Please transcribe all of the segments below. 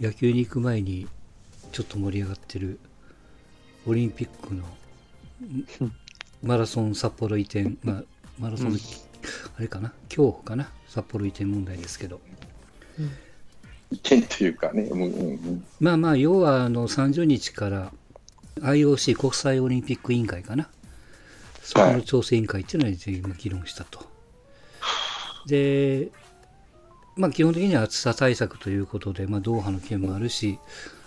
野球に行く前にちょっと盛り上がってるオリンピックのマラソン札幌移転、まあ、マラソンの、あれかな？競歩かな？札幌移転問題ですけど、意見というかね、うんうんまあまあ要はあの30日から IOC 国際オリンピック委員会かな？そこの調整委員会っていうのについて議論したと。で、まあ基本的には暑さ対策ということで、まあドーハの件もあるし、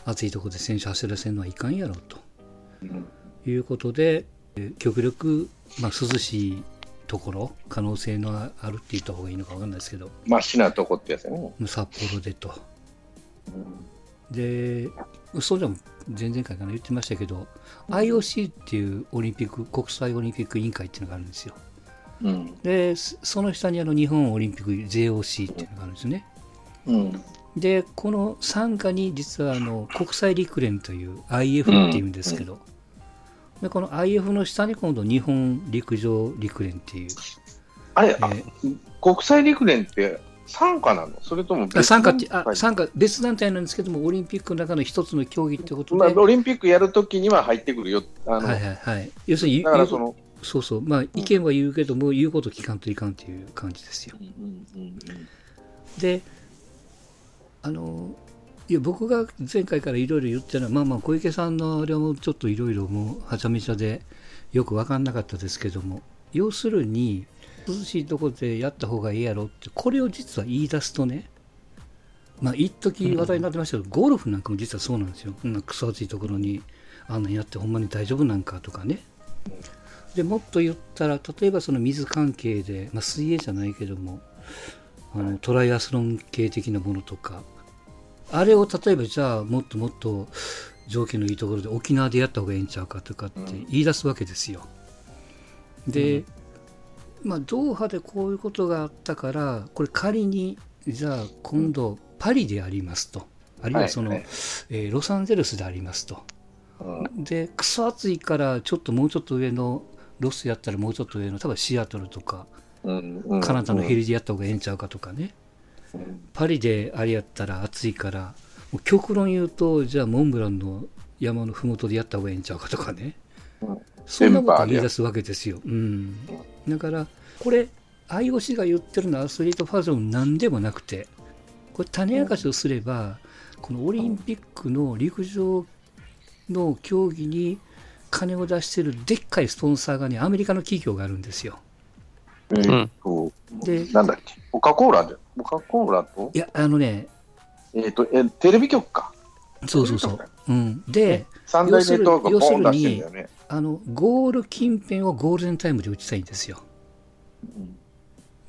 暑いところで選手走らせるのはいかんやろうとうんいうことで、え極力、まあ、涼しいところ、可能性のあるって言った方がいいのかわかんないですけど、マシなとこってやつやね。札幌でと。で、そうでも前々回から言ってましたけど、IOC っていうオリンピック、国際オリンピック委員会っていうのがあるんですよ。うん。で、そその下にあの日本オリンピック JOC っていうのがあるんですね。うん。で、この傘下に実はあの国際陸連という IF っていうんですけど、でこの IF の下に今度日本陸上陸連っていう、あれ、あえ国際陸連って参加なの？それともあ別参加って、あはい参加、別団体なんですけども、オリンピックの中の一つの競技ってことで、まあ、オリンピックやるときには入ってくるよ。あの、はいはいはい。要するに、言だからそうの、そうそう、まあ意見は言うけども、言うこと聞かんといかんっていう感じですよ。で、あの、いや僕が前回からいろいろ言ってるのは、まあまあ小池さんのあれもちょっといろいろもうはちゃめちゃでよく分かんなかったですけども、要するに、涼しいところでやった方がいいやろって、これを実は言い出すとね、まあ一時話題になってましたけど、ゴルフなんかも実はそうなんですよ。こんなクソ暑いところにあんなんやってほんまに大丈夫なんかとかね。でもっと言ったら、例えばその水関係で、まあ、水泳じゃないけども、あのトライアスロン系的なものとか、あれを例えばじゃあもっともっと条件のいいところで沖縄でやった方がいいんちゃうかとかって言い出すわけですよ。で、まあ、ドーハでこういうことがあったから、これ仮に、じゃあ今度パリでやりますと。あるいはその、はいはいえーロサンゼルスでありますと。うんで、クソ暑いから、ちょっともうちょっと上の、ロスやったらもうちょっと上の、多分シアトルとか、カナダのヘリでやった方がええんちゃうかとかね。うんパリであれやったら暑いから、もう極論言うと、じゃあモンブランの山のふもとでやった方がええんちゃうかとかね。うんそんなこと言い出すわけですよ。うん。だから、これ、IOC が言ってるのはアスリートファーストも何でもなくて、これ種明かしをすれば、このオリンピックの陸上の競技に金を出してるでっかいスポンサーがね、アメリカの企業があるんですよ。えーっと、でなんだっけ、コカ・コーラで、コカ・コーラと、いや、あのね、えーっと、えテレビ局か。そうそうそう。うん、で、三大ネットワークがボーン出してんだよね。あのゴール近辺をゴールデンタイムで打ちたいんですよ。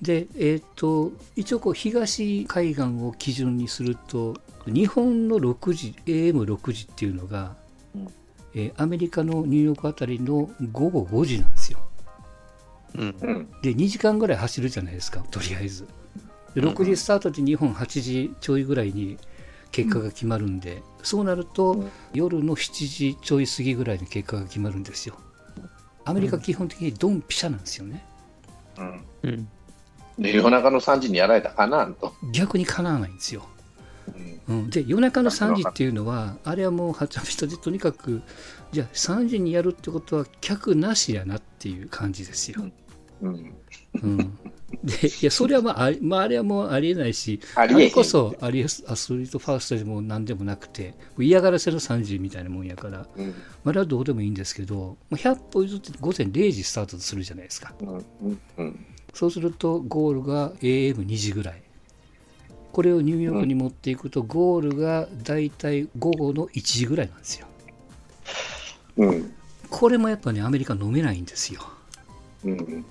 で、えっ、と、一応こう東海岸を基準にすると、日本の6時、AM6 時っていうのが、うんえーアメリカのニューヨークあたりの午後5時なんですよ。うん。うん。で、2時間ぐらい走るじゃないですか、とりあえず。で6時スタートで日本8時ちょいぐらいに結果が決まるんで、そうなると、うん夜の7時ちょい過ぎぐらいに結果が決まるんですよ。アメリカ基本的にドンピシャなんですよね。うん。うん。で、夜中の3時にやられたかなと。逆にかなわないんですよ。うんうん、で夜中の3時っていうのはあれはもうはちゃめちゃでとにかくじゃあ3時にやるってことは客なしやなっていう感じですよ。うん。うん、でいやそれはまああり,、まあ、あれはもうありえないしあれこそアリアスアスリートファーストでも何でもなくて嫌がらせの3時みたいなもんやから、うん。まあ、あれはどうでもいいんですけどもう100歩譲って午前0時スタートするじゃないですか。うん。うん。うん。そうするとゴールが AM2 時ぐらい。これをニューヨークに持っていくと、ゴールがだいたい午後の1時ぐらいなんですよ。うん。これもやっぱね、アメリカ飲めないんですよ。うん。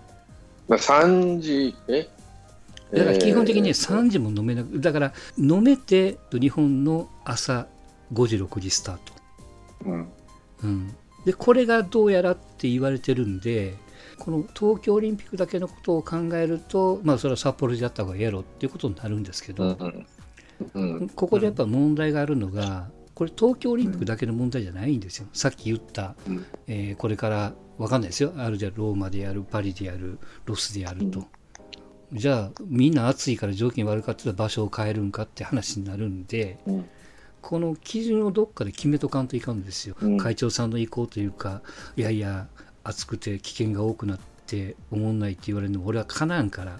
まあ、3時、え？だから基本的にね、えー3時も飲めなく、だから飲めて、日本の朝5時、6時スタート。うん。うん、で、これがどうやらって言われてるんで、この東京オリンピックだけのことを考えると、まあ、それは札幌でやった方がええやろっていうことになるんですけど。ここでやっぱ問題があるのが、これ東京オリンピックだけの問題じゃないんですよ。さっき言った、うんえーこれからわかんないですよ。あるじゃんローマでやる、パリでやる、ロスでやると。じゃあみんな暑いから条件悪かったら場所を変えるんかって話になるんで、うんこの基準をどっかで決めとかんといかんですよ、うん会長さんの意向というか、いやいや、暑くて危険が多くなって、思んないって言われるのも、俺はかなんから、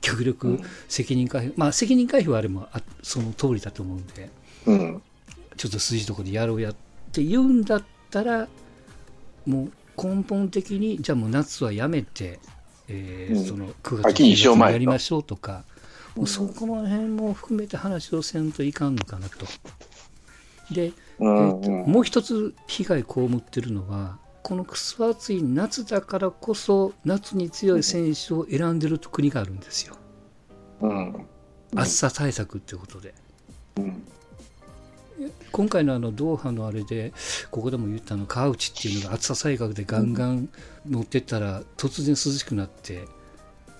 極力うん責任回避、まあ責任回避はあれもあその通りだと思うんで、うん。ちょっと筋とこでやろうやって言うんだったら、もう根本的に、じゃあもう夏はやめて、えーうん。その9月秋にやりましょうとか、もうそこの辺も含めて話をせんといかんのかなと。で、うん。えーともう一つ被害被ってるのは、このくそ暑い夏だからこそ、夏に強い選手を選んでる国があるんですよ。うん。暑さ対策ってことで。うん。今回のあのドーハのあれで、ここでも言ったあの川内っていうのが暑さ災害でガンガン乗ってったら、突然涼しくなって、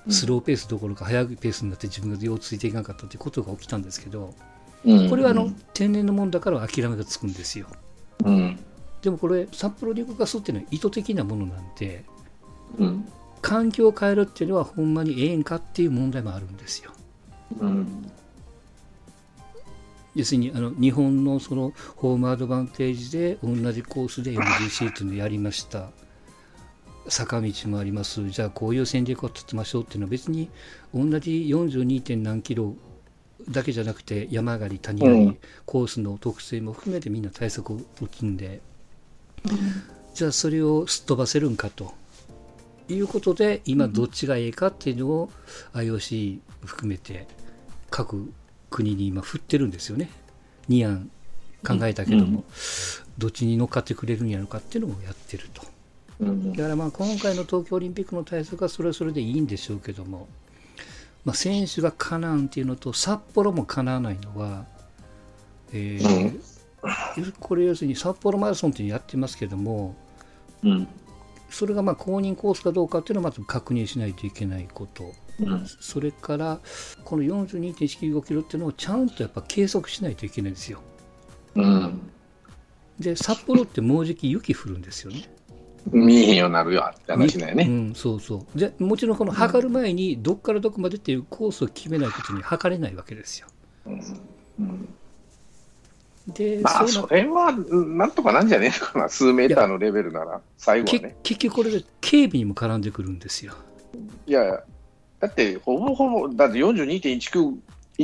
スローペースどころか速いペースになって自分がようついていかなかったっていうことが起きたんですけど、うん。これはあの天然のもんだから諦めがつくんですよ。うん。でもこれ、札幌リコガスっていうのは意図的なものなんで、うん。環境を変えるっていうのはほんまにええんかっていう問題もあるんですよ。うん。要するにあの日本のそのホームアドバンテージで同じコースで MGC っていうのをやりました。坂道もあります。じゃあこういう戦略を立てましょうっていうのは別に同じ 42. 点何キロだけじゃなくて山上がり谷上がり、うんコースの特性も含めてみんな対策を打つんで、じゃあそれをすっ飛ばせるんかということで今どっちがいいかっていうのを IOC 含めて各国に今振ってるんですよね。2案考えたけども、どっちに乗っかってくれるんやろかっていうのをやってると。うん。だからまあ今回の東京オリンピックの対策はそれはそれでいいんでしょうけども、まあ、選手がかなわんっていうのと札幌もかなわないのは、えーこれ要するに札幌マラソンってやってますけどもうん。それがまあ公認コースかどうかっていうのをまず確認しないといけないことうん。それからこの42.195キロっていうのをちゃんとやっぱ計測しないといけないんですようん。で札幌ってもうじき雪降るんですよね見えへんようになるよって話だようね。ん、そうそうでもちろんこの測る前にどっからどこまでっていうコースを決めないことに測れないわけですよ。うんうんで、まあ、それは、なんとかなんじゃねえのかな。数メーターのレベルなら、最後はけね。結局これで警備にも絡んでくるんですよ。いやいや、だって、ほぼほぼ、だって42.19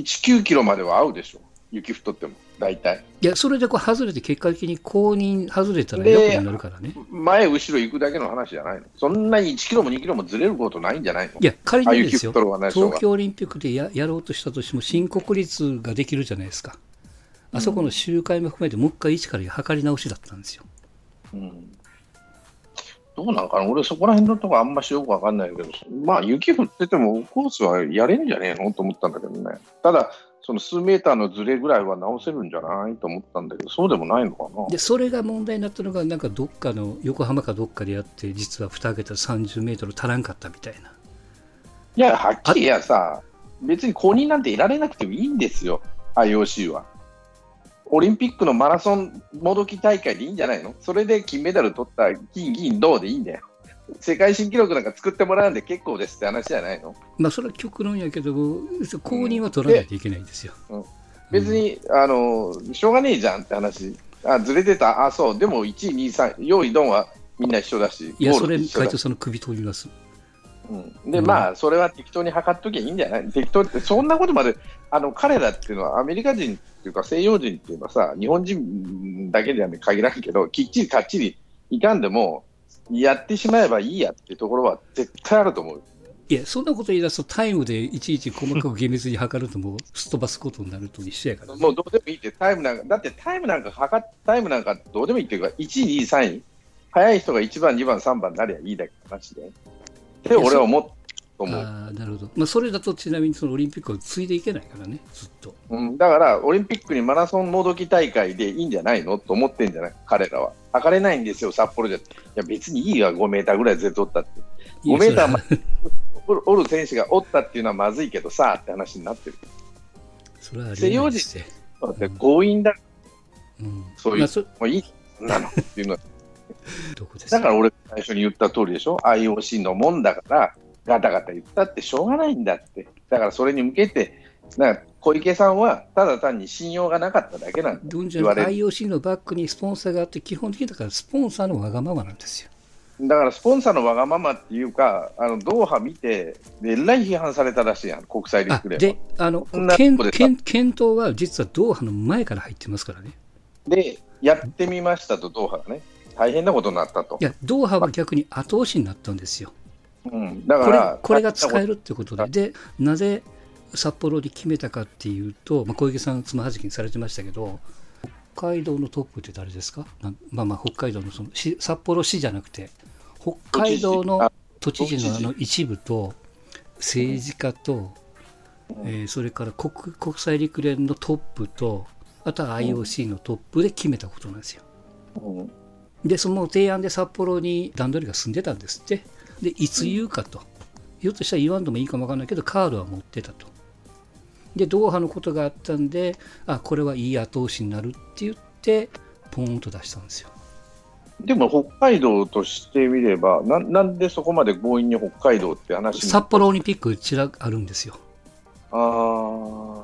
19キロまでは合うでしょ。雪太っても、大体。いや、それでこう外れて結果的に公認外れたらやばくなるからね。前、後ろ行くだけの話じゃないの。そんなに1キロも2キロもずれることないんじゃないのいや、仮にですよ。東京オリンピックでややろうとしたとしても、新国立ができるじゃないですか。あそこの周回も含めて、もう一回一から測り直しだったんですよ。うんどうなんかな、俺、そこら辺のとこあんましよくわかんないけど、まあ、雪降ってても、コースはやれんじゃねえの？と思ったんだけどね。ただ、その数メーターのずれぐらいは直せるんじゃない？と思ったんだけど、そうでもないのかな？で、それが問題になったのが、なんかどっかの、横浜かどっかでやって、実は蓋開けたら30メートル足らんかったみたいな。いや、はっきり言えばさ、別に公認なんていられなくてもいいんですよ、IOC は。オリンピックのマラソンもどき大会でいいんじゃないの？それで金メダル取った金、銀、銅でいいんだよ。世界新記録なんか作ってもらうんで結構ですって話じゃないの？まあ、それは極論やけども、公認は取らないといけないんですよ。別に、あの、しょうがねえじゃんって話。あ、ずれてた？あ、そう。でも1位、2位、3位、用意ドンはみんな一緒だし。いや、それ、会長さんの首取ります。うん、で、うんまあ、それは適当に測っときゃいいんじゃない？適当って、そんなことまで、あの、彼らっていうのはアメリカ人っていうか西洋人っていうのはさ、日本人だけではね限らんけど、きっちりかっちりいかんでも、やってしまえばいいやっていうところは絶対あると思う。いや、そんなこと言い出すと、タイムでいちいち細かく厳密に測ると、もうすっ飛ばすことになると一緒やから、ね。もうどうでもいいって、タイムなんか、だってタイムなんか測っ、タイムなんかどうでもいいっていうか、1位、2位、3位、速い人が1番、2番、3番になりゃいいだけの話で。で、や俺は思う。ああ、なるほど。まあ、それだとちなみにそのオリンピックをついでいけないからね、ずっと。うん、だから、オリンピックにマラソンもどき大会でいいんじゃないの？と思ってんじゃない？彼らは。測れないんですよ、札幌じゃ。いや、別にいいわ、5メーターぐらいずれとったって。いや5メーターそれはおる選手がおったっていうのはまずいけどさ、って話になってる。それはありえないですね。だって強引だ、うん。そういうまあ、そもういい、なのっていうのは。だから俺、最初に言った通りでしょ ?IOC のもんだから、ガタガタ言ったってしょうがないんだって。だからそれに向けて、なんか小池さんはただ単に信用がなかっただけなんだどんじゃ IOC のバックにスポンサーがあって、基本的にだからスポンサーのわがままなんですよ。だからスポンサーのわがままっていうか、あのドーハ見て、えらい批判されたらしいやん、国際陸連であの検検討は実はドーハの前から入ってますからね。で、やってみましたと、ドーハがね、大変なことになったと。いや、ドーハは逆に後押しになったんですよ。うん、だからこれこれが使えるってことで、でなぜ札幌に決めたかっていうと、まあ、小池さん、つまはじきにされてましたけど、北海道のトップって誰ですか、まあ、まあ北海道のその札幌市じゃなくて、北海道の都知事。のあの一部と、政治家と、えー、それから国国際陸連のトップと、あとは IOC のトップで決めたことなんですよ。で、その提案で札幌に段取りが進んでたんですって。で、いつ言うかと。ひょっとしたら言わんでもいいかもわかんないけど、カードは持ってたと。で、ドーハのことがあったんで、あ、これはいい後押しになるって言って、ポーンと出したんですよ。でも北海道としてみればな、なんでそこまで強引に北海道って話札幌オリンピック、ちらあるんですよ。あ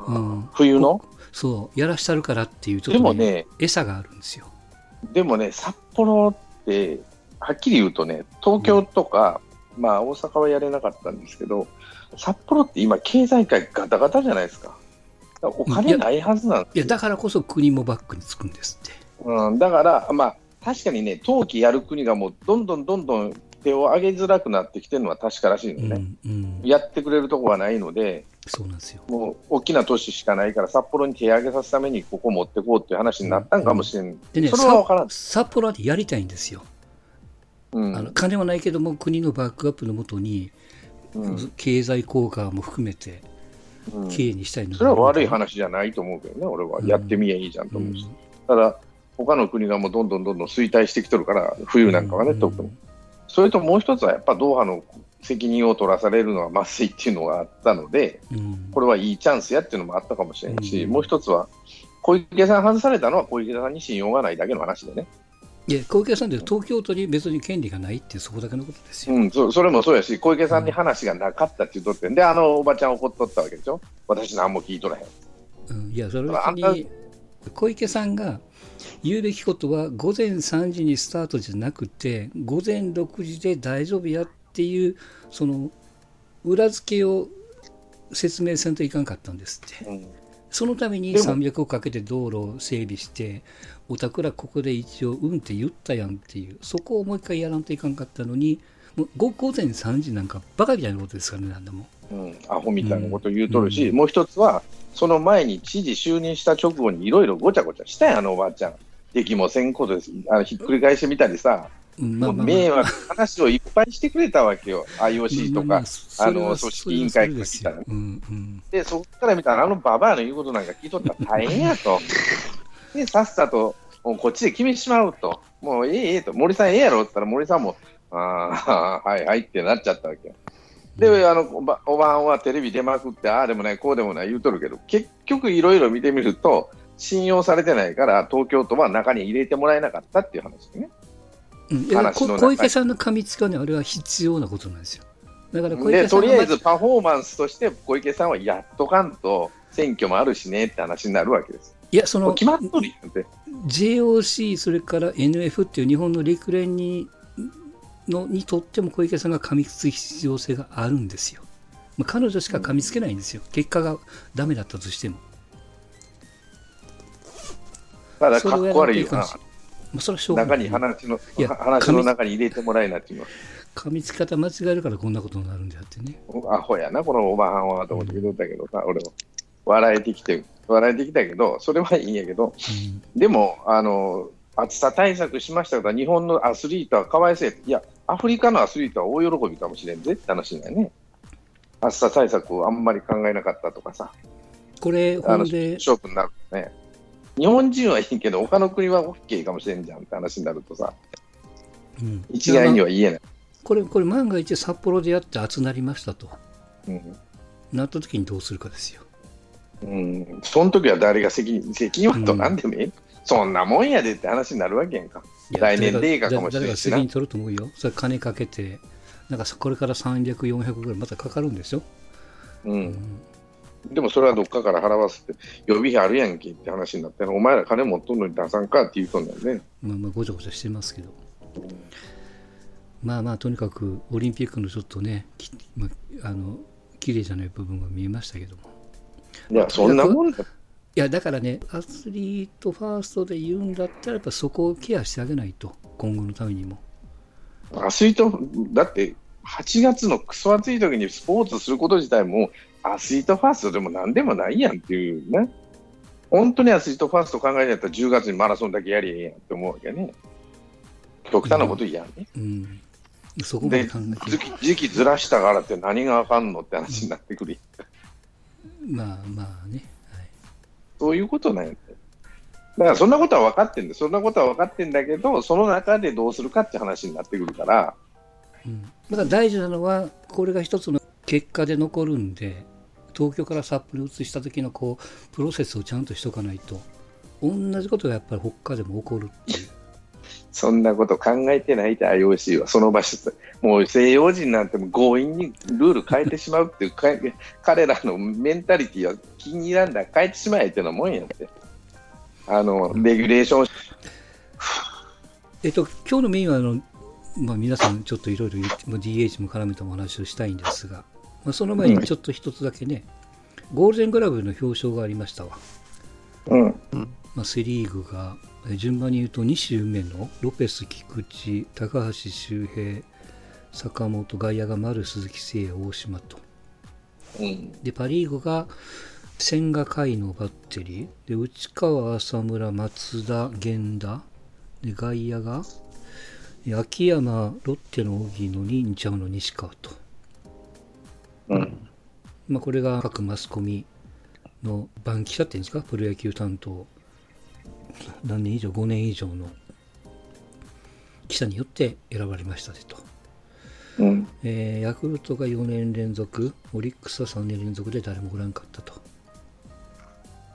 あ、うん、冬の？そう、やらしたるからっていう、ちょっと、ね、でもね、餌があるんですよ。でもね、札幌って、はっきり言うとね、東京とか、うん、まあ大阪はやれなかったんですけど、札幌って今、経済界ガタガタじゃないですか。お金ないはずなんですいやだからこそ国もバックにつくんですって。うん、だから、まあ、確かにね、冬季やる国がもうどんどんどんどん手を挙げづらくなってきてるのは確からしいのね、うんうん、やってくれるとこがないので、そうなんですよ。もう大きな都市しかないから、札幌に手を挙げさすためにここ持ってこうっていう話になったんかもしれない、うん、でね、それは分からん。札幌はやりたいんですよ、うん、あの金はないけども、国のバックアップのもとに、うん、経済効果も含めて、経営にしたいの、それは悪い話じゃないと思うけどね、俺は、やってみやいいじゃんと思うし。ただ他の国がもうどんどんどんどん衰退してきてるから、冬なんかはね、特に。それともう一つは、やっぱドーハの責任を取らされるのは麻酔っていうのがあったので、これはいいチャンスやっていうのもあったかもしれないし、もう一つは、小池さん外されたのは小池さんに信用がないだけの話でね。いや小池さんって東京都に別に権利がないってそこだけのことですよ。うん、そそれもそうやし、小池さんに話がなかったって言うとってんで、あのおばちゃん怒っとったわけでしょ、私、何も聞いとらへん。うん、いや、それはに小池さんが言うべきことは午前3時にスタートじゃなくて午前6時で大丈夫やっていうその裏付けを説明せんといかんかったんですって、うん、そのために300をかけて道路を整備しておたくらここで一応うんって言ったやんっていう。そこをもう一回やらんといかんかったのにもう午前3時なんかバカみたいなことですからねなんでも、うん、アホみたいなこと言うとるし、うん、もう一つはその前に知事就任した直後にいろいろごちゃごちゃしたやん、あのおばあちゃん。できもせんことです。あのひっくり返してみたりさ、まあまあまあ、迷惑話をいっぱいしてくれたわけよ、IOC とか、まあの組織委員会から来たら、ね、うんうん、で、そこから見たら、あのババアの言うことなんか聞いとったら大変やと。で、さっさと、もうこっちで決めてしまうと。もうええええと、森さんええやろって言ったら、森さんも、ああ、はいはいってなっちゃったわけよ。で、あのおばんはテレビ出まくって、ああでもない、こうでもない言うとるけど、結局いろいろ見てみると、信用されてないから、東京都は中に入れてもらえなかったっていう話ね。うん、小池さんの噛みつきはね、あれは必要なことなんですよ。だから小池さんとりあえずパフォーマンスとして小池さんはやっとかんと選挙もあるしねって話になるわけです。いや、その、決まっとるやんて。JOC、それから NF っていう日本の陸連にのにとっても小池さんが噛みつく必要性があるんですよ。まあ、彼女しか噛みつけないんですよ、結果がダメだったとしても。ただ、かっこ悪いよな。まあ、それはしょうがない。中に話の話の中に入れてもらえないっていうのは。噛みつき方間違えるからこんなことになるんであってね。アホやな、このおばはんはと思って見とったけどさ、うん、俺も。笑えてきて、笑えてきたけど、それはいいんやけど、うん、でも、あの、暑さ対策しましたから、日本のアスリートはかわいそういや、アフリカのアスリートは大喜びかもしれんぜって話だよね。暑さ対策をあんまり考えなかったとかさ。これ、ほんで。勝負になるね。日本人はいいけど、他の国は OK かもしれんじゃんって話になるとさ、うん、一概には言えない。これ、これ万が一札幌でやって暑なりましたと、うん、なった時にどうするかですよ。うん、その時は誰が責任、責任はとなんでもいい、うん、そんなもんやでって話になるわけやんか。来年でいいかかもしれない誰が責任取ると思うよ。それ金かけて、なんかこれから300、400ぐらいまたかかるんですよ。うん。でもそれはどっかから払わせて、予備費あるやんけって話になって、お前ら金持っとんのに出さんかって言うとんだよね。まあまあごちゃごちゃしてますけど、まあまあとにかくオリンピックのちょっとね、きまあ、あの綺麗じゃない部分が見えましたけども。いや、そんなもんだ。いやだからね、アスリートファーストで言うんだったら、やっぱそこをケアしてあげないと、今後のためにも。アスリート、だって8月のクソ暑い時にスポーツすること自体も、アスリートファーストでもなんでもないやんっていうね。本当にアスリートファースト考えったら10月にマラソンだけやりゃええやんって思うわけね。極端なこと言やんね。うん、そこまで時期時期ずらしたからって何があかんのって話になってくる。まあまあね、はい、そういうことなんよ。だからそんなことは分かってんだそんなことは分かってんだけど、その中でどうするかって話になってくるから、うん、だから大事なのは、これが一つの結果で残るんで、東京から札幌に移した時のこうプロセスをちゃんとしとかないと、同じことがやっぱり他でも起こるっていう。そんなこと考えてないって IOC は、その場所で、もう西洋人なんてもう強引にルール変えてしまうっていうか、彼らのメンタリティは気に入らんだら変えてしまえってのもんやって。あの、レギュレーション、えっと、今日のメインはあの、まあ、皆さんちょっといろいろ DH も絡めてお話をしたいんですが、まあ、その前にちょっと一つだけね、ゴールデングラブの表彰がありましたわ。うん、まあ、セ・リーグがえ順番に言うと西梅野、ロペス、菊池、高橋周平、坂本、外野が丸、鈴木誠也、大島と。うん、で、パ・リーグが千賀海のバッテリー、で内川、浅村、松田、源田、で外野がえ秋山、ロッテの荻野に日ハムの西川と。うん、まあ、これが各マスコミの番記者っていうんですか、プロ野球担当、何年以上、5年以上の記者によって選ばれましたでと。うん、えーヤクルトが4年連続、オリックスは3年連続で誰もおらんかったと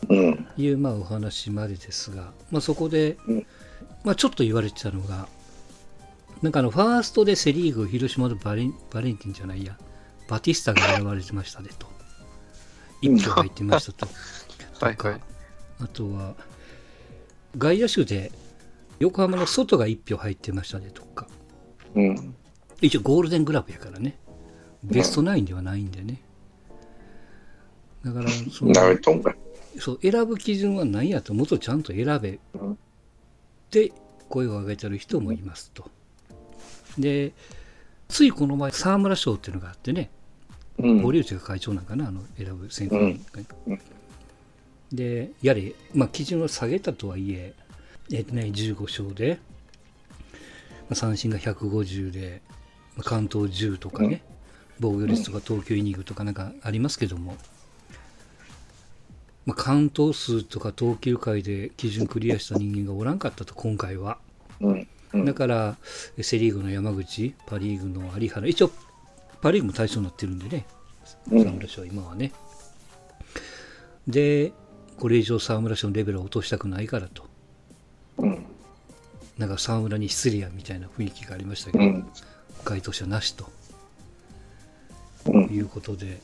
うん、いう、まあ、お話までですが、まあ、そこで、うんまあ、ちょっと言われてたのが、なんかあのファーストでセ・リーグ、広島のバレンバレンティンじゃないや、バティスタが選ばれてましたでと。一票入ってましたと。はいはい。あとは、外野手で横浜の外が1票入ってましたねとか。うん、一応ゴールデングラブやからね。ベストナインではないんでね。だから、その。そう選ぶ基準は何やと、もっとちゃんと選べうんって声を上げてる人もいますと。で、ついこの前、沢村賞っていうのがあってね、うん、堀内が会長なんかな、あの選ぶ選考うんで、やれ、まあ、基準を下げたとはいえ、えっとね、15勝で、まあ、三振が150で、まあ、関東10とかね、防御率とか投球イニングとかなんかありますけども、まあ、関東数とか投球回で基準クリアした人間がおらんかったと、今回は。だから、セ・リーグの山口、パ・リーグの有原、一応、パ・リーグも対象になってるんでね、うん沢村賞は今はね。で、これ以上沢村賞のレベルを落としたくないからと。うん、なんか沢村に失礼やみたいな雰囲気がありましたけど、うん、該当者なしとうん、いうことで、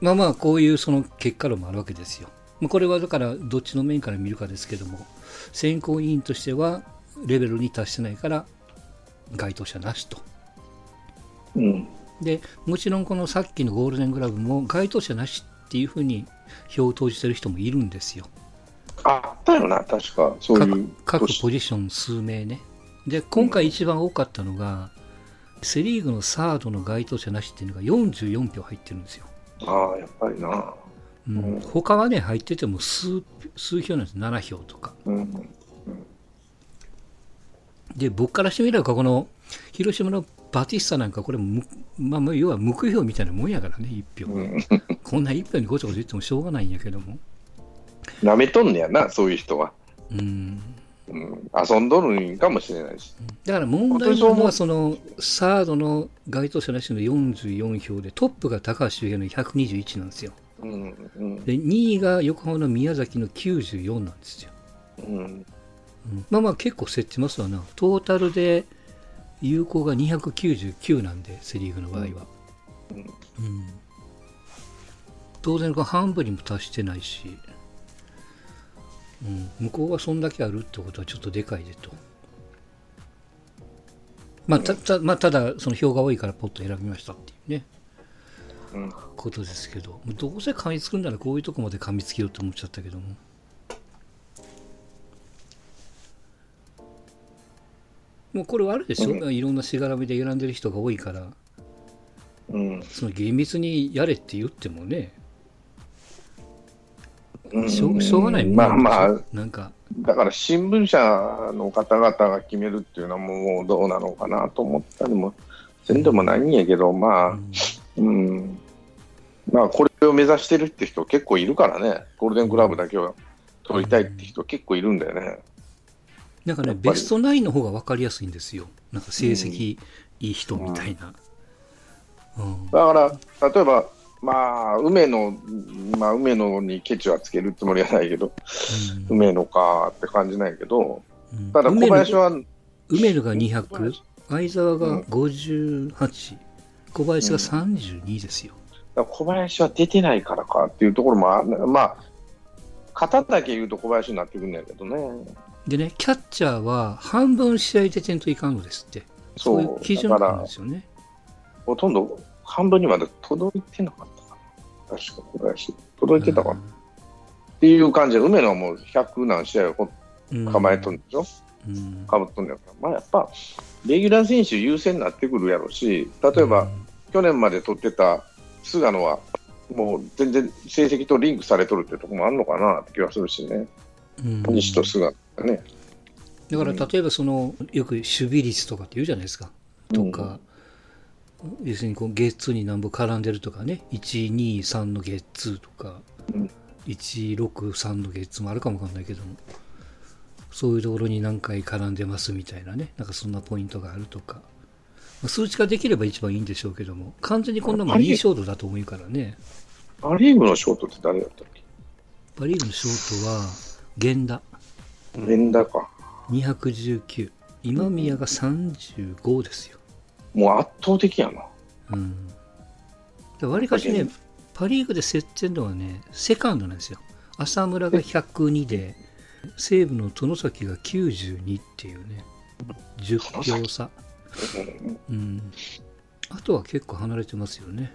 まあまあ、こういうその結果論もあるわけですよ。まあ、これはだから、どっちの面から見るかですけども、選考委員としては、レベルに達してないから、該当者なしと。うん、でもちろんこのさっきのゴールデングラブも該当者なしっていうふうに票を投じてる人もいるんですよ。あったよな、確か、そういう各各年ポジション数名ね。で、今回一番多かったのが、セ・リーグのサードの該当者なしっていうのが44票入ってるんですよ。ああ、やっぱりな。うんうん他はね、入ってても数数票なんです、7票とか。うん、で、僕からしてみれば、この広島のバティスタなんか、これむ、まあ、まあ要は無区票みたいなもんやからね、1票。うん、こんな1票にごちゃごちゃ言ってもしょうがないんやけども。なめとんねやな、そういう人は。うんうん、遊んどるんかもしれないし。だから問題なのは、そのサードの該当者なしの44票で、トップが高橋周平の121なんですよ。うん、うん、で、2位が横浜の宮崎の94なんですよ。うん、うんまあまあ結構競ってますわな。トータルで有効が299なんで、セ・リーグの場合は。うん。うん。当然半分にも達してないし、うん、向こうがそんだけあるってことはちょっとでかいでと。まあ、たたまあ、ただ、その票が多いからポッと選びましたっていうね、うん。ことですけど、どうせ噛みつくんならこういうとこまで噛みつけようと思っちゃったけども。もうこれはあるでしょ、ういろんなしがらみで選んでる人が多いから、うん。その厳密にやれって言ってもね、うん。しょうしょうがない。まあまあ。なんか、だから新聞社の方々が決めるっていうのはもうどうなのかなと思ったりもせんでもないんやけど、まあ、うん、まあこれを目指してるって人結構いるからね、ゴールデングラブだけは取りたいって人結構いるんだよね。なんかね、ベストナインの方が分かりやすいんですよ。なんか成績いい人みたいな。うん。だから、例えば、まあ、梅野、まあ、梅野にケチはつけるつもりはないけど、うん梅野かって感じないけど、うんただ小林は、梅野が小200林、相沢がうん58、小林が32ですよ。小林は出てないからかっていうところもあ、まあ、型だけ言うと小林になってくるんだけどね。でね、キャッチャーは半分試合出てんといかんのですって。そういう基準があるんですよね。ほとんど半分にまで届いてなかったかな。確か小林。届いてたかな。っていう感じで、梅野はもう100何試合をうん構えとんでしょ、うんかぶっとんだから、まあやっぱ、レギュラー選手優先になってくるやろうし、例えば、去年まで取ってた菅野は、もう全然成績とリンクされとるってところもあるのかなって気がするしね、うん西と菅野ね。だから例えばその、よく守備率とかって言うじゃないですか。とか、要するにこうゲッツーに何本絡んでるとかね、123のゲッツーとか、うん。163のゲッツーもあるかもわかんないけども、そういうところに何回絡んでますみたいなね、なんかそんなポイントがあるとか、まあ数値化できれば一番いいんでしょうけども、完全にこんなもんいいショートだと思うからね、パ・リーグのショートって誰だったっけ？パ・リーグのショートは、源田連打か。219、今宮が35ですよ。もう圧倒的やな。うん。わりかしね、パ・リーグで競ってるのはね、セカンドなんですよ。浅村が102で、西武の外崎が92っていうね、10票差。うん。あとは結構離れてますよね。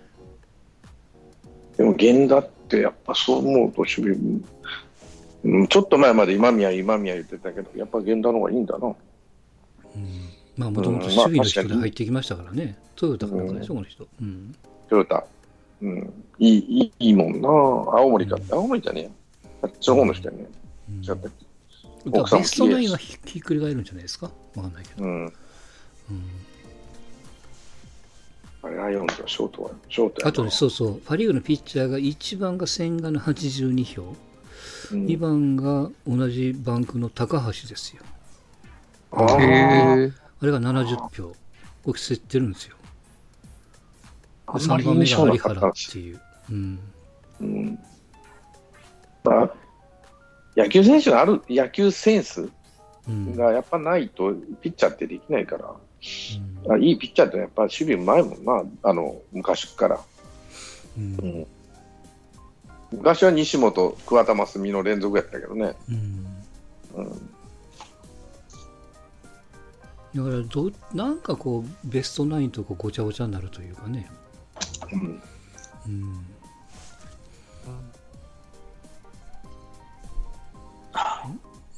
でも源田ってやっぱそう思うと守備、うん、ちょっと前まで今宮、今宮言ってたけど、やっぱ源田の方がいいんだな。うん。まあ、もともと守備の人で入ってきましたからね。トヨタかなんかでしょ、この人。うん。トヨタ。うん。いい、いいもんな。青森かって。青森じゃねえや。あっちの方の人やね。うん違ったベストナインはひひっくり返るんじゃないですか？わかんないけど。うん。うんあれ、ライオンズはショートは、ショートやなあとね、そうそう、パ・リーグのピッチャーが1番が千賀の82票、うん2番が同じバンクの高橋ですよ。あ。あれが70票。これ競ってるんですよ。で3あんまり番目が有原かっていう。うん。うん。まあ、野球選手のある野球センスうん。がやっぱないと、ピッチャーってできないから。うんあいいピッチャーってやっぱ守備うまいもんな、あの昔から、うん昔は西本、桑田真澄の連続やったけどね、うんうんだからど、なんかこう、ベストナインとこうごちゃごちゃになるというかね。うんう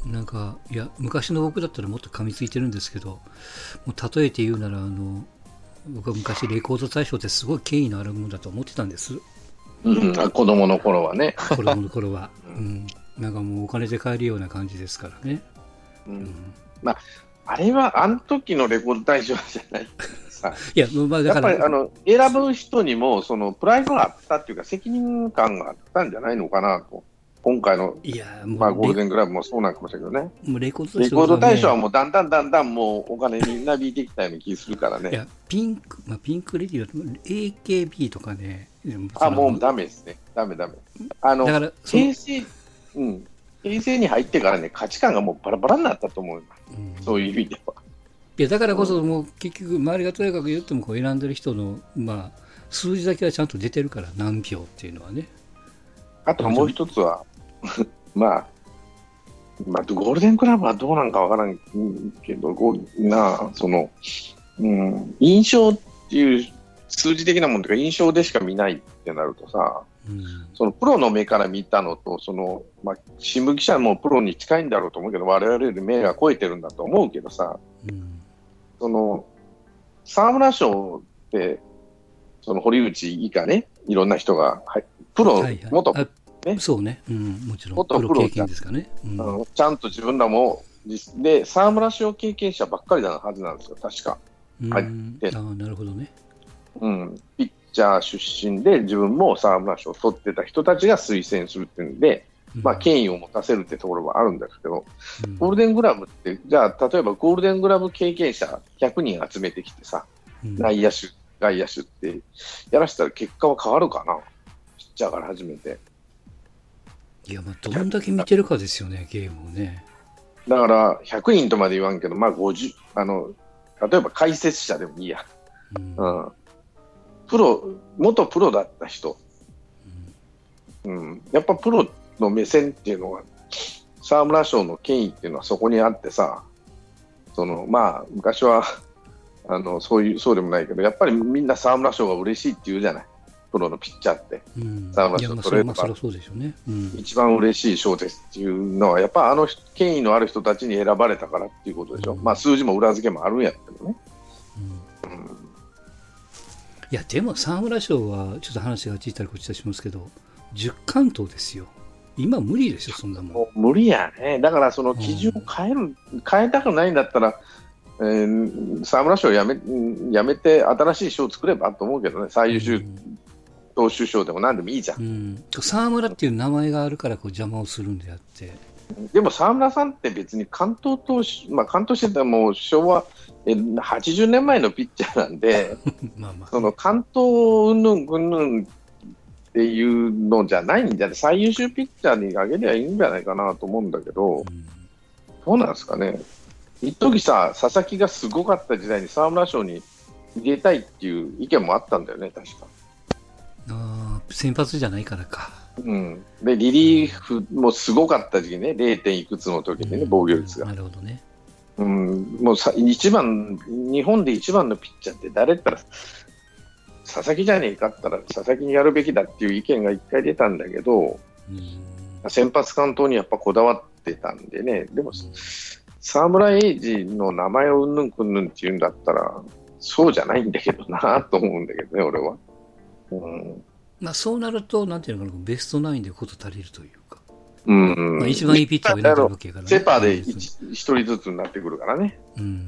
ん。なんか、いや、昔の僕だったらもっと噛みついてるんですけど、もう例えて言うなら、あの、僕は昔レコード大賞ってすごい権威のあるものだと思ってたんです。うん。あ子供の頃はね、子供の頃は。うん。なんかもうお金で買えるような感じですからね。ううん。ん。あれはあの時のレコード大賞じゃない。さ いや、まあだから、やっぱりあの選ぶ人にもそのプライドがあったっていうか、責任感があったんじゃないのかなと、今回の、いや、まあ、ゴールデングラブもそうなんかもしれないけどね、もうレコードレコード大賞はももうだんだんだんだんもうお金になびいてきたような気するからね、いや、ピンク、まあ、ピンクレディー AKB とかね、あもうだダメですね、ダメダメ。あのから、平成、うん、平成に入ってからね、価値観がもうバラバラになったと思う、うんそういう意味では。いやだからこそ、もう結局、周りがとにかく言ってもこう選んでる人の、まあ、数字だけはちゃんと出てるから、何票っていうのはね。あともう一つは、まあ、まあ、ゴールデンクラブはどうなんかわからんけど、ゴなその、うん、印象っていう数字的なものとか印象でしか見ないってなるとさ、うん、そのプロの目から見たのと、そのまあ、新聞記者もプロに近いんだろうと思うけど、我々より目が超えてるんだと思うけどさ、うん、その沢村賞って、その堀内以下ね、いろんな人が、はい、プロ、はいはい、元ね、そうね、うん、もちろん、元プロ経験ですかね、うん、ちゃんと自分らも、で、沢村賞経験者ばっかりなはずなんですよ、確か。はい、あなるほどね。うん、ピッチャー出身で、自分も沢村賞を取ってた人たちが推薦するっていうんで、まあ、権威を持たせるってところはあるんですけど、うん、ゴールデングラブって、じゃあ、例えばゴールデングラブ経験者100人集めてきてさ、うん、内野手、外野手ってやらせたら結果は変わるかな、ピッチャーから始めて。いや、まあ、どんだけ見てるかですよね、ゲームをね。だから、100人とまで言わんけど、まあ、50、あの、例えば解説者でもいいや。うん、うん、プロ、元プロだった人。うん、うん、やっぱプロの目線っていうのは、沢村賞の権威っていうのはそこにあってさ、そのまあ、昔はあのそういうそうでもないけど、やっぱりみんな沢村賞が嬉しいって言うじゃない。プロのピッチャーって、うん、沢村賞取れるか、そうでしょうね、うん、一番嬉しい賞ですっていうのは、やっぱあの権威のある人たちに選ばれたからっていうことでしょ、うん、まあ数字も裏付けもあるんやけどね。うん、いや、でも沢村賞は、ちょっと話がちいたりこっちたしますけど、10関東ですよ。今無理ですよ、そんなもん。無理やね。だからその基準を変える、変えたくないんだったら、えー、沢村賞をやめやめて新しい賞を作ればと思うけどね、最優秀投手賞でも何でもいいじゃん。うん、沢村っていう名前があるからこう邪魔をするんであって。でも沢村さんって別に関東投手、まあ、関東してたも昭和え80年前のピッチャーなんで、まあまあその関東うんぬんうんぬんっていうのじゃないんじゃない？最優秀ピッチャーにあげりゃいいんじゃないかなと思うんだけど、うん、どうなんですかね？一時さ、佐々木がすごかった時代に沢村賞に入れたいっていう意見もあったんだよね、確か。あ先発じゃないからか。うん、でリリーフもすごかった時期ね、0. 点いくつの時にね、防御率が。なるほどね。うん、もうさ一番日本で一番のピッチャーって誰ったら佐々木じゃねえかったら佐々木にやるべきだっていう意見が一回出たんだけど、先発関東にやっぱこだわってたんでね、でも、沢村栄治の名前をうんぬんくんぬんって言うんだったら、そうじゃないんだけどなと思うんだけどね、俺は。うん。まあ、そうなると、なんていうのかな、ベストナインでこと足りるというか、うんまあ、一番いいピッチャーを選ぶわけやから、ね、セパーで一人ずつになってくるからね。うん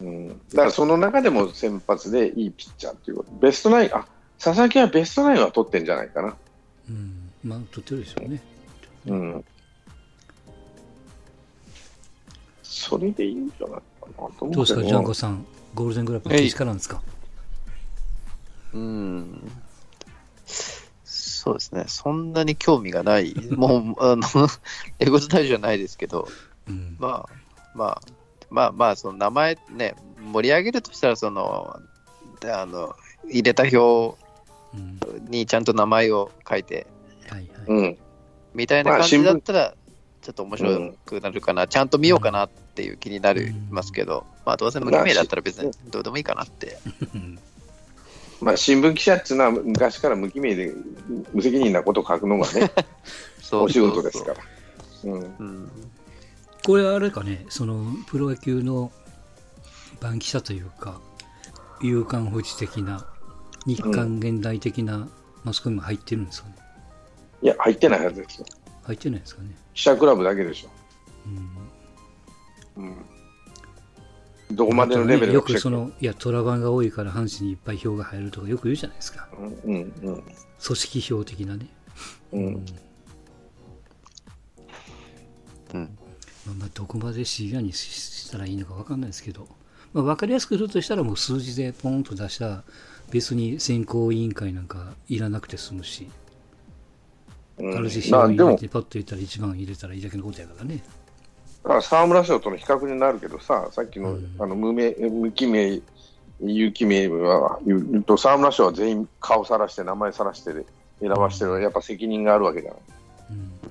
うん、だからその中でも先発でいいピッチャーっていうこと、ベストナイン、あ佐々木はベストナインは取ってんじゃないかな。うん、まあ、取ってるでしょうね。うん。それでいいんじゃないかなと思うどうですか、ジャンコさん、ゴールデングラブの力なんですか？うん。そうですね、そんなに興味がない、もう、あの、エゴスタイじゃないですけど、うん、まあ、まあ、まあまあ、その名前ね、盛り上げるとしたら、その、あの、入れた表にちゃんと名前を書いて、うん、みたいな感じだったら、ちょっと面白くなるかな、ちゃんと見ようかなっていう気になりますけど、まあ、どうせ無記名だったら別にど うでもいいかなって。まあ、新聞記者っていうのは昔から無記名で無責任なことを書くのがね、お仕事ですから。うん、これあれかね、そのプロ野球の番記者というか、夕刊保持的な、日刊現代的なマスコミも入ってるんですかね。いや、入ってないはずですよ。入ってないですかね。記者クラブだけでしょ。うん。うんどこまでのレベル、ね、よくその、いや、トラバンが多いから阪神にいっぱい票が入るとかよく言うじゃないですか。うんうんうん、組織票的なね。うん。うん、うんまあ、まあ、どこまでシビアにしたらいいのか分かんないですけど、まあ、分かりやすくするとしたらもう数字でポンと出した別に選考委員会なんかいらなくて済むし、うん、軽し入れてパッと入れたら一番入れたらいいだけのことやからね。だから沢村賞との比較になるけどさ、さっきの,、あの無名無記名、有記名は言うと、沢村賞は全員顔さらして、名前さらしてで選ばしてるやっぱ責任があるわけじゃない。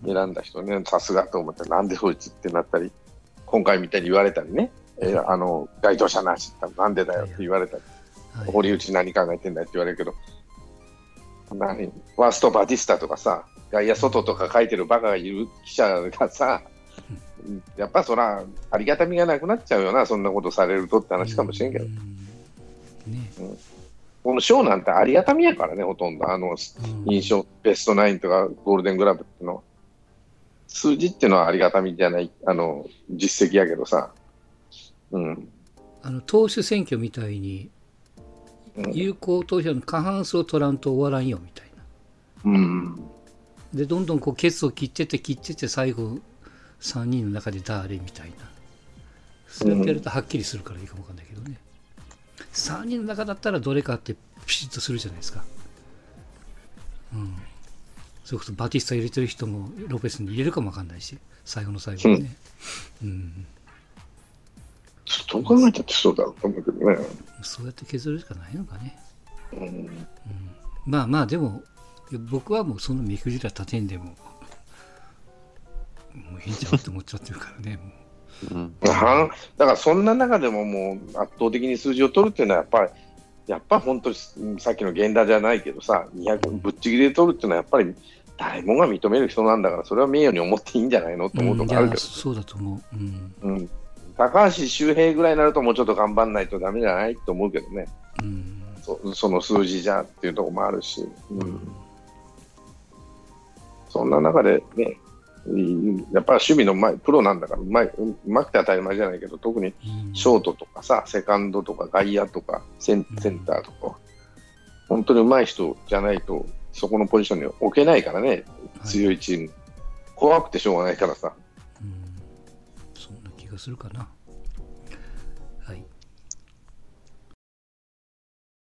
うん、選んだ人ね、さすがと思って、なんでそいつってなったり、今回みたいに言われたりね、えー、あの該当者なしってなんでだよって言われたり、はい、堀内何考えてんだって言われるけど、何ワーストバティスタとかさ、外野外とか書いてるバカがいる記者がさ、やっぱそら、ありがたみがなくなっちゃうよな、そんなことされるとって話かもしれんけど。ねうん、この賞なんてありがたみやからね、ほとんど。あの、印象、ベストナインとかゴールデングラブっての。数字っていうのはありがたみじゃない、あの、実績やけどさ。うん。あの、党首選挙みたいに、有効投票の過半数を取らんと終わらんよみたいな。うん。で、どんどんこう、ケツを切ってて切ってて、最後、3人の中で誰みたいな。そうやってやるとはっきりするからいいかもわかんないけどね。3人の中だったらどれかってピシッとするじゃないですか。うん。それこそバティスタ入れてる人もロペスに入れるかもわかんないし、最後の最後にね。うん、うんどう考えたってそうだろうと思うけどね。そうやって削るしかないのかね。うん、うん、まあまあ、でも、僕はもうその見くじら立てんでも、もういいんちゃうって思っちゃってるからね。う。ん、だからそんな中でももう圧倒的に数字を取るっていうのはやっぱりやっぱ本当にさっきの源田じゃないけどさ200ぶっちぎりで取るっていうのはやっぱり誰もが認める人なんだからそれは名誉に思っていいんじゃないのと思うとこあるけど、うん、そうだと思う、うん、うん、高橋周平ぐらいになるともうちょっと頑張らないとだめじゃないと思うけどね、うん、そその数字じゃっていうところもあるし、うん、そんな中でねやっぱり守備の前プロなんだからうまいうまくて当たり前じゃないけど特にショートとかさ、セカンドとか外野とかセンセンターとか、本当にうまい人じゃないとそこのポジションに置けないからね、強いチーム、怖くてしょうがないからさ。そんな気がするかな。